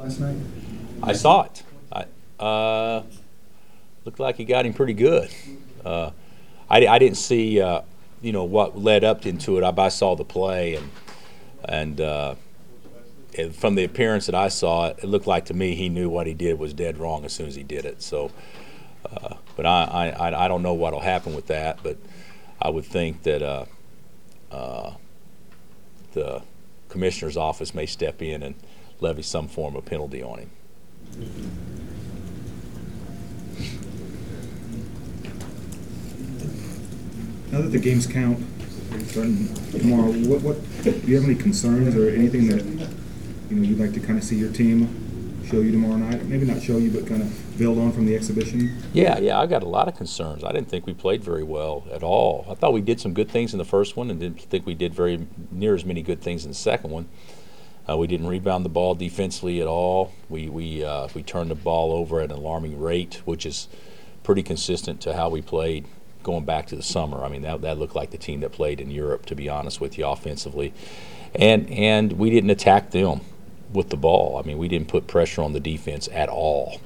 Last night? I saw it. I, uh, looked like he got him pretty good. Uh, I, I didn't see, uh, you know, what led up into it. I, I saw the play, and and uh, from the appearance that I saw, it, it looked like to me he knew what he did was dead wrong as soon as he did it. So, uh, but I, I I don't know what'll happen with that, but I would think that uh, uh, the commissioner's office may step in and levy some form of penalty on him. Now that the games count starting tomorrow, what, what, do you have any concerns or anything that, you know, you'd like to kind of see your team show you tomorrow night? Maybe not show you, but kind of build on from the exhibition? Yeah, yeah, I got a lot of concerns. I didn't think we played very well at all. I thought we did some good things in the first one, and didn't think we did very near as many good things in the second one. Uh, we didn't rebound the ball defensively at all. We we uh, we turned the ball over at an alarming rate, which is pretty consistent to how we played going back to the summer. I mean, that that looked like the team that played in Europe, to be honest with you, offensively, and and we didn't attack them with the ball. I mean, we didn't put pressure on the defense at all.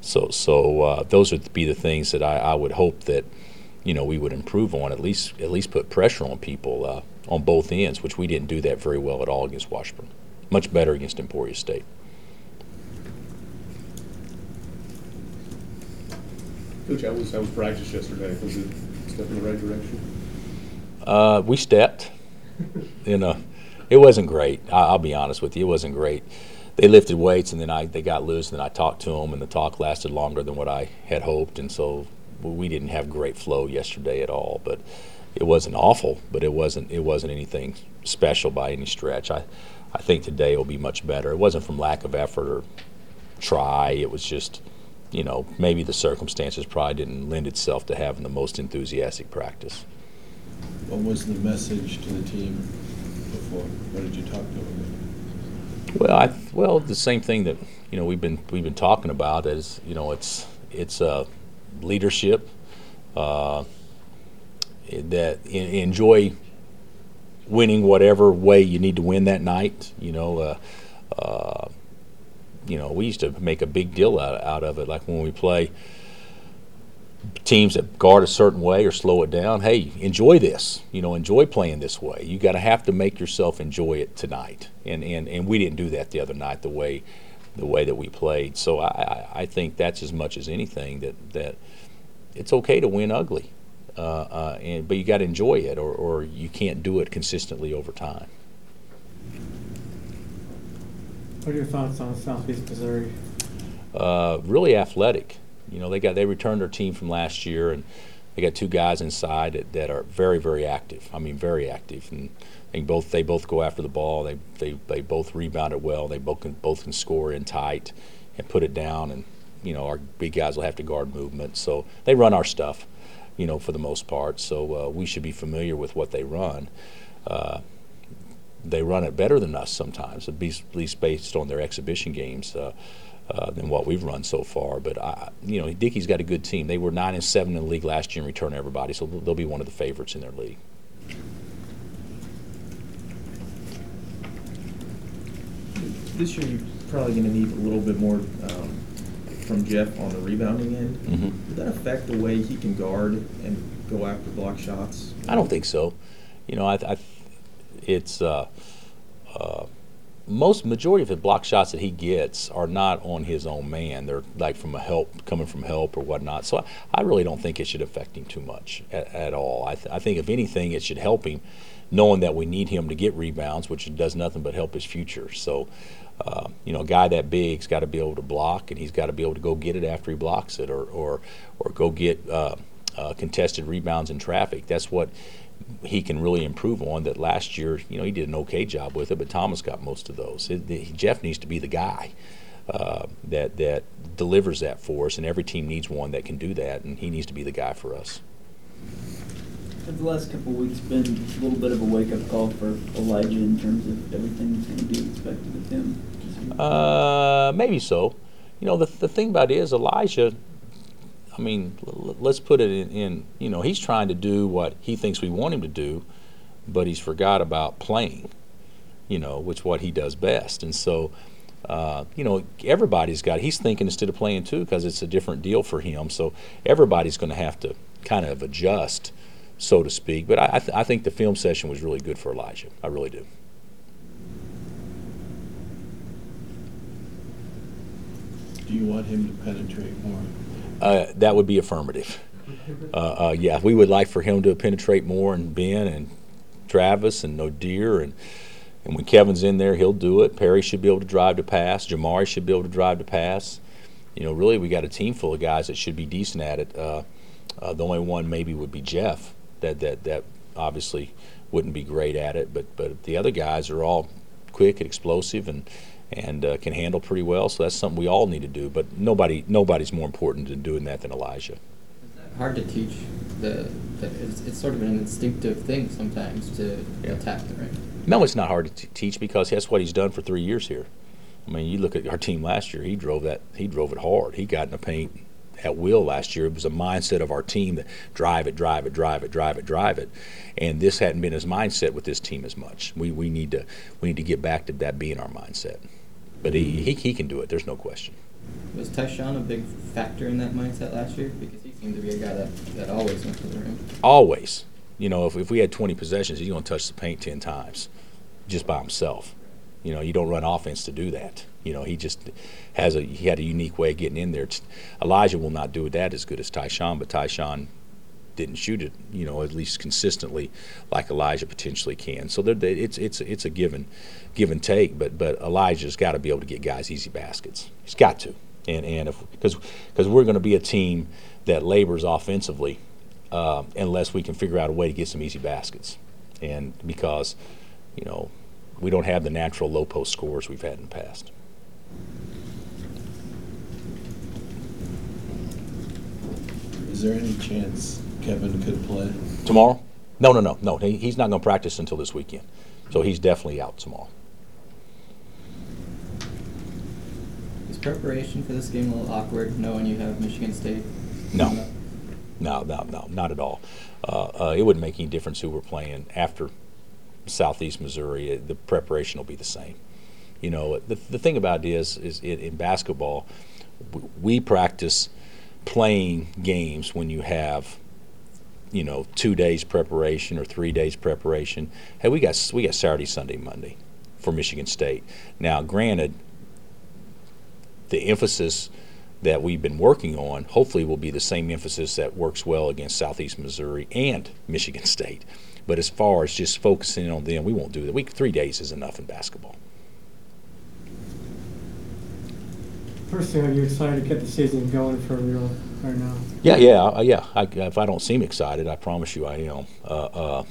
So so uh, those would be the things that I, I would hope that you know we would improve on at least at least put pressure on people uh, on both ends, which we didn't do that very well at all against Washburn much better against Emporia State. Coach, how was, how was practice yesterday? Was it a step in the right direction? Uh, we stepped. you know, it wasn't great. I, will be honest with you, it wasn't great. They lifted weights and then I they got loose and then I talked to them and the talk lasted longer than what I had hoped and so we didn't have great flow yesterday at all. But it wasn't awful, but it wasn't it wasn't anything special by any stretch. I I think today will be much better. It wasn't from lack of effort or try. It was just, you know, maybe the circumstances probably didn't lend itself to having the most enthusiastic practice. What was the message to the team before? What did you talk to them about? Well, I, well, the same thing that you know we've been we've been talking about is you know it's it's uh, leadership uh, that enjoy winning whatever way you need to win that night. You know, uh, uh, you know, we used to make a big deal out, out of it. Like when we play teams that guard a certain way or slow it down. Hey, enjoy this. You know, enjoy playing this way. You got to have to make yourself enjoy it tonight. And and and we didn't do that the other night the way the way that we played. So I I think that's as much as anything that that it's okay to win ugly. Uh, uh, and, but you got to enjoy it, or, or you can't do it consistently over time. What are your thoughts on Southeast Missouri? Uh, really athletic. You know, they got they returned their team from last year, and they got two guys inside that, that are very very active. I mean, very active, and they both they both go after the ball. They they, they both rebound it well. They both can both can score in tight and put it down, and you know our big guys will have to guard movement. So they run our stuff you know, for the most part. So uh, we should be familiar with what they run. Uh, they run it better than us sometimes, at least based on their exhibition games. Uh, uh, than what we've run so far, but I, you know, Dickey's got a good team. They were nine and seven in the league last year and return everybody, so they'll be one of the favorites in their league. This year, you're probably going to need a little bit more um, from Jeff on the rebounding end. Mm-hmm. Would that affect the way he can guard and go after block shots? I don't think so. You know, I, I it's uh, uh, most majority of the block shots that he gets are not on his own man. They're like from a help, coming from help or whatnot. So I, I really don't think it should affect him too much at, at all. I, th- I think if anything, it should help him, knowing that we need him to get rebounds, which does nothing but help his future. So uh, you know, a guy that big's got to be able to block, and he's got to be able to go get it after he blocks it, or or or go get uh, uh, contested rebounds in traffic. That's what he can really improve on. That last year, you know, he did an okay job with it, but Thomas got most of those. It, Jeff needs to be the guy. Uh, that that delivers that for us, and every team needs one that can do that, and he needs to be the guy for us. Have the last couple of weeks been a little bit of a wake-up call for Elijah in terms of everything expected of him? Uh, maybe so. You know, the, the thing about it is Elijah, I mean, l- let's put it in, in, you know, he's trying to do what he thinks we want him to do, but he's forgot about playing, you know, which what he does best. And so uh, you know, everybody's got. He's thinking instead of playing too because it's a different deal for him. So everybody's going to have to kind of adjust, so to speak. But I, I, th- I think the film session was really good for Elijah. I really do. Do you want him to penetrate more? Uh, that would be affirmative. Uh, uh, yeah, we would like for him to penetrate more, and Ben and Travis and Naadir, and and when Kevin's in there, he'll do it. Perry should be able to drive to pass. Jamari should be able to drive to pass. You know, really, we got a team full of guys that should be decent at it. Uh, uh, the only one maybe would be Jeff, that that that obviously wouldn't be great at it, but but the other guys are all quick and explosive and and uh, can handle pretty well. So that's something we all need to do. But nobody nobody's more important in doing that than Elijah. Is that hard to teach the, the it's, it's sort of an instinctive thing sometimes to Yeah. attack the ring. No, it's not hard to t- teach because that's what he's done for three years here. I mean, you look at our team last year; he drove that. He drove it hard. He got in the paint at will last year. It was a mindset of our team that drive it, drive it, drive it, drive it, drive it. And this hadn't been his mindset with this team as much. We we need to we need to get back to that being our mindset. But he, he, he can do it. There's no question. Was Tyshawn a big factor in that mindset last year? Because he seemed to be a guy that, that always went to the rim. Always. You know, if, if we had 20 possessions, he's going to touch the paint 10 times just by himself. You know, you don't run offense to do that. You know, he just has a he had a unique way of getting in there. Elijah will not do that as good as Tyshawn, but Tyshawn didn't shoot it, you know, at least consistently like Elijah potentially can. So there, it's it's it's a given give and take. But but Elijah's got to be able to get guys easy baskets. He's got to, and and if because because we're going to be a team that labors offensively uh, unless we can figure out a way to get some easy baskets, and because you know we don't have the natural low post scores we've had in the past. Is there any chance Kevin could play? Tomorrow? No, no, no, no. He, he's not going to practice until this weekend, so he's definitely out tomorrow. Is preparation for this game a little awkward, knowing you have Michigan State? No, no, no, no, not at all. Uh, uh, it wouldn't make any difference who we're playing after Southeast Missouri. Uh, the preparation will be the same. You know, the, the thing about it is, is it, in basketball, we practice playing games when you have, you know, two days preparation or three days preparation. Hey, we got we got Saturday, Sunday, Monday for Michigan State. Now, granted, the emphasis that we've been working on hopefully will be the same emphasis that works well against Southeast Missouri and Michigan State. But as far as just focusing on them, we won't do that. Week three days is enough in basketball. Personally, are you excited to get the season going for real right now? Yeah, yeah, yeah. I, if I don't seem excited, I promise you I am. Uh, uh,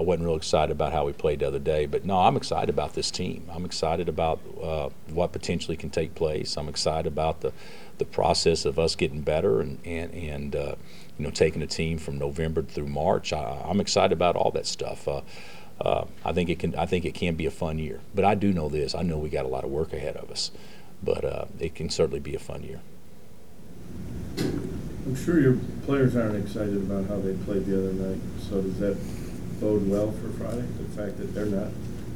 I wasn't real excited about how we played the other day, but no, I'm excited about this team. I'm excited about uh, what potentially can take place. I'm excited about the the process of us getting better and and and uh, you know taking a team from November through March. I, I'm excited about all that stuff. Uh, uh, I think it can. I think it can be a fun year. But I do know this. I know we got a lot of work ahead of us, but uh, it can certainly be a fun year. I'm sure your players aren't excited about how they played the other night, so does that bode well for Friday, the fact that they're not?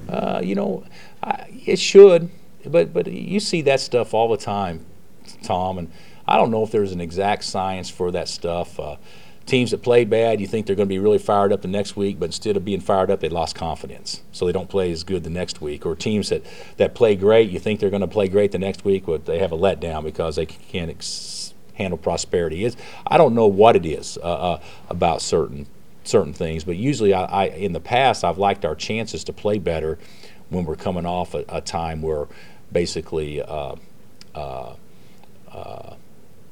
Uh, you know, I, it should, but but you see that stuff all the time, Tom, and I don't know if there's an exact science for that stuff. Uh, teams that play bad, you think they're going to be really fired up the next week, but instead of being fired up, they lost confidence, so they don't play as good the next week. Or teams that that play great, you think they're going to play great the next week, but they have a letdown because they can't ex- handle prosperity. Is I don't know what it is uh, uh, about certain certain things, but usually I, I in the past I've liked our chances to play better when we're coming off a, a time where basically uh, uh, uh,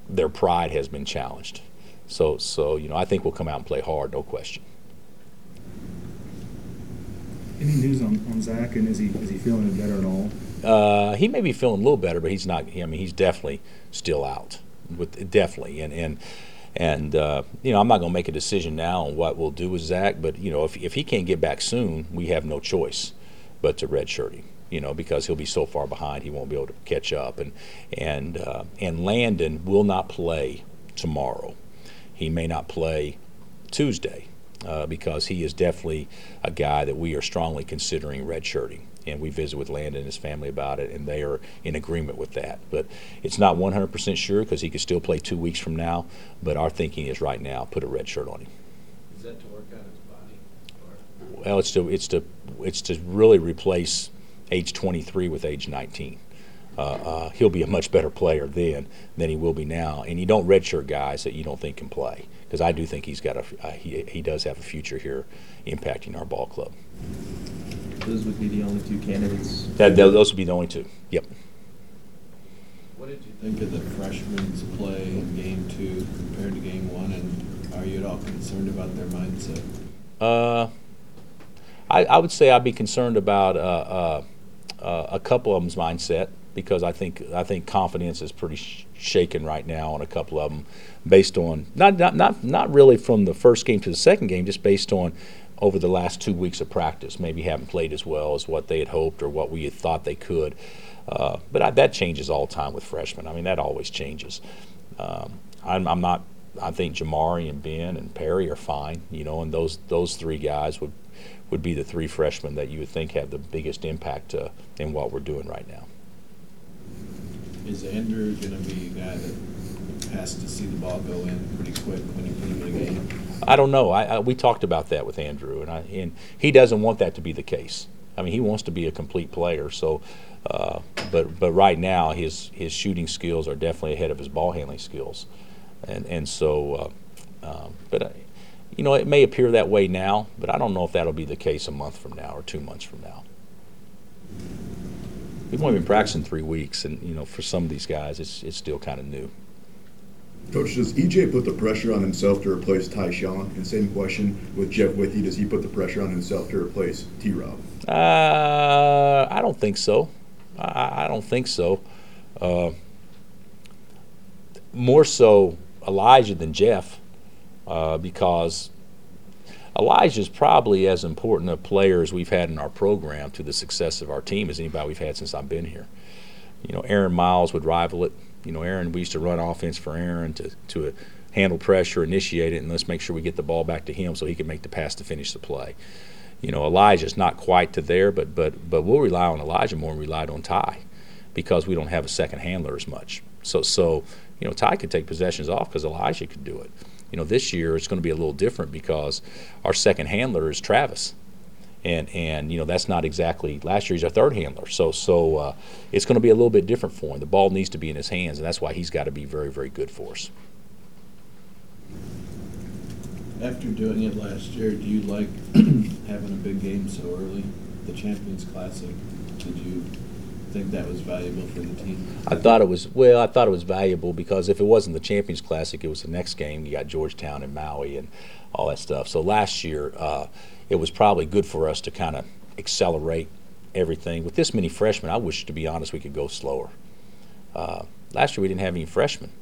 their pride has been challenged. So so you know I think we'll come out and play hard, no question. Any news on, on Zach and is he is he feeling better at all? Uh, he may be feeling a little better, but he's not. I mean, he's definitely still out. With definitely, and and and uh, you know, I'm not going to make a decision now on what we'll do with Zach. But you know, if if he can't get back soon, we have no choice but to redshirt him. You know, because he'll be so far behind, he won't be able to catch up. And and uh, and Landen will not play tomorrow. He may not play Tuesday uh, because he is definitely a guy that we are strongly considering redshirting. And we visited with Landen and his family about it, and they are in agreement with that. But it's not 100% sure because he could still play two weeks from now. But our thinking is right now, put a red shirt on him. Is that to work out his body? or- Well, it's to it's to it's to really replace age 23 with age 19. Uh, uh, he'll be a much better player then than he will be now. And you don't redshirt guys that you don't think can play because I do think he's got a uh, he he does have a future here, impacting our ball club. Those would be the only two candidates. That, that- those would be the only two. Yep. What did you think of the freshmen's play in game two compared to game one, and are you at all concerned about their mindset? Uh, I, I would say I'd be concerned about uh, uh, uh, a couple of them's mindset because I think I think confidence is pretty sh- shaken right now on a couple of them, based on not, not not not really from the first game to the second game, just based on over the last two weeks of practice. Maybe haven't played as well as what they had hoped or what we had thought they could. Uh, but I, that changes all time with freshmen. I mean, that always changes. Um, I'm, I'm not. I think Jamari and Ben and Perry are fine. You know, and those those three guys would would be the three freshmen that you would think have the biggest impact uh, in what we're doing right now. Is Andrew gonna be a guy that has to see the ball go in pretty quick when you put him in a game? I don't know. I, I we talked about that with Andrew, and I and he doesn't want that to be the case. I mean, he wants to be a complete player. So, uh, but but right now his his shooting skills are definitely ahead of his ball handling skills, and and so, uh, um, but. I, you know, it may appear that way now, but I don't know if that'll be the case a month from now or two months from now. We've only been practicing three weeks, and you know, for some of these guys, it's it's still kind of new. Coach, does EJ put the pressure on himself to replace Tyshawn? And same question with Jeff Withey, does he put the pressure on himself to replace T-Rob? Uh, I don't think so. I, I don't think so. Uh, more so Elijah than Jeff, uh, because Elijah's probably as important a player as we've had in our program to the success of our team as anybody we've had since I've been here. You know, Aaron Miles would rival it. You know, Aaron, we used to run offense for Aaron to, to handle pressure, initiate it, and let's make sure we get the ball back to him so he can make the pass to finish the play. You know, Elijah's not quite to there, but but but we'll rely on Elijah more than we relied on Ty because we don't have a second handler as much. So so you know, Ty could take possessions off because Elijah could do it. You know, this year it's going to be a little different because our second handler is Travis, and and you know that's not exactly last year he's our third handler. So so uh, it's going to be a little bit different for him. The ball needs to be in his hands, and that's why he's got to be very very good for us. After doing it last year, do you like having a big game so early? The Champions Classic, did you think that was valuable for the team? I thought it was well. I thought it was valuable because if it wasn't the Champions Classic, it was the next game. You got Georgetown and Maui and all that stuff. So last year, uh, it was probably good for us to kind of accelerate everything. With this many freshmen, I wish, to be honest, we could go slower. Uh, last year we didn't have any freshmen,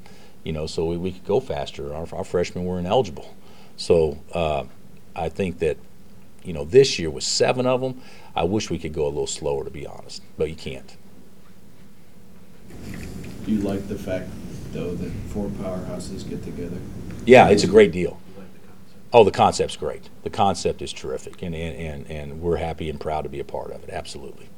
you know, so we, we could go faster. Our, our freshmen were ineligible, so uh, I think that you know this year with seven of them, I wish we could go a little slower, to be honest, but you can't. Do you like the fact, though, that four powerhouses get together? Yeah, it's a great deal. Oh, the concept's great. The concept is terrific, and, and, and, and we're happy and proud to be a part of it. Absolutely.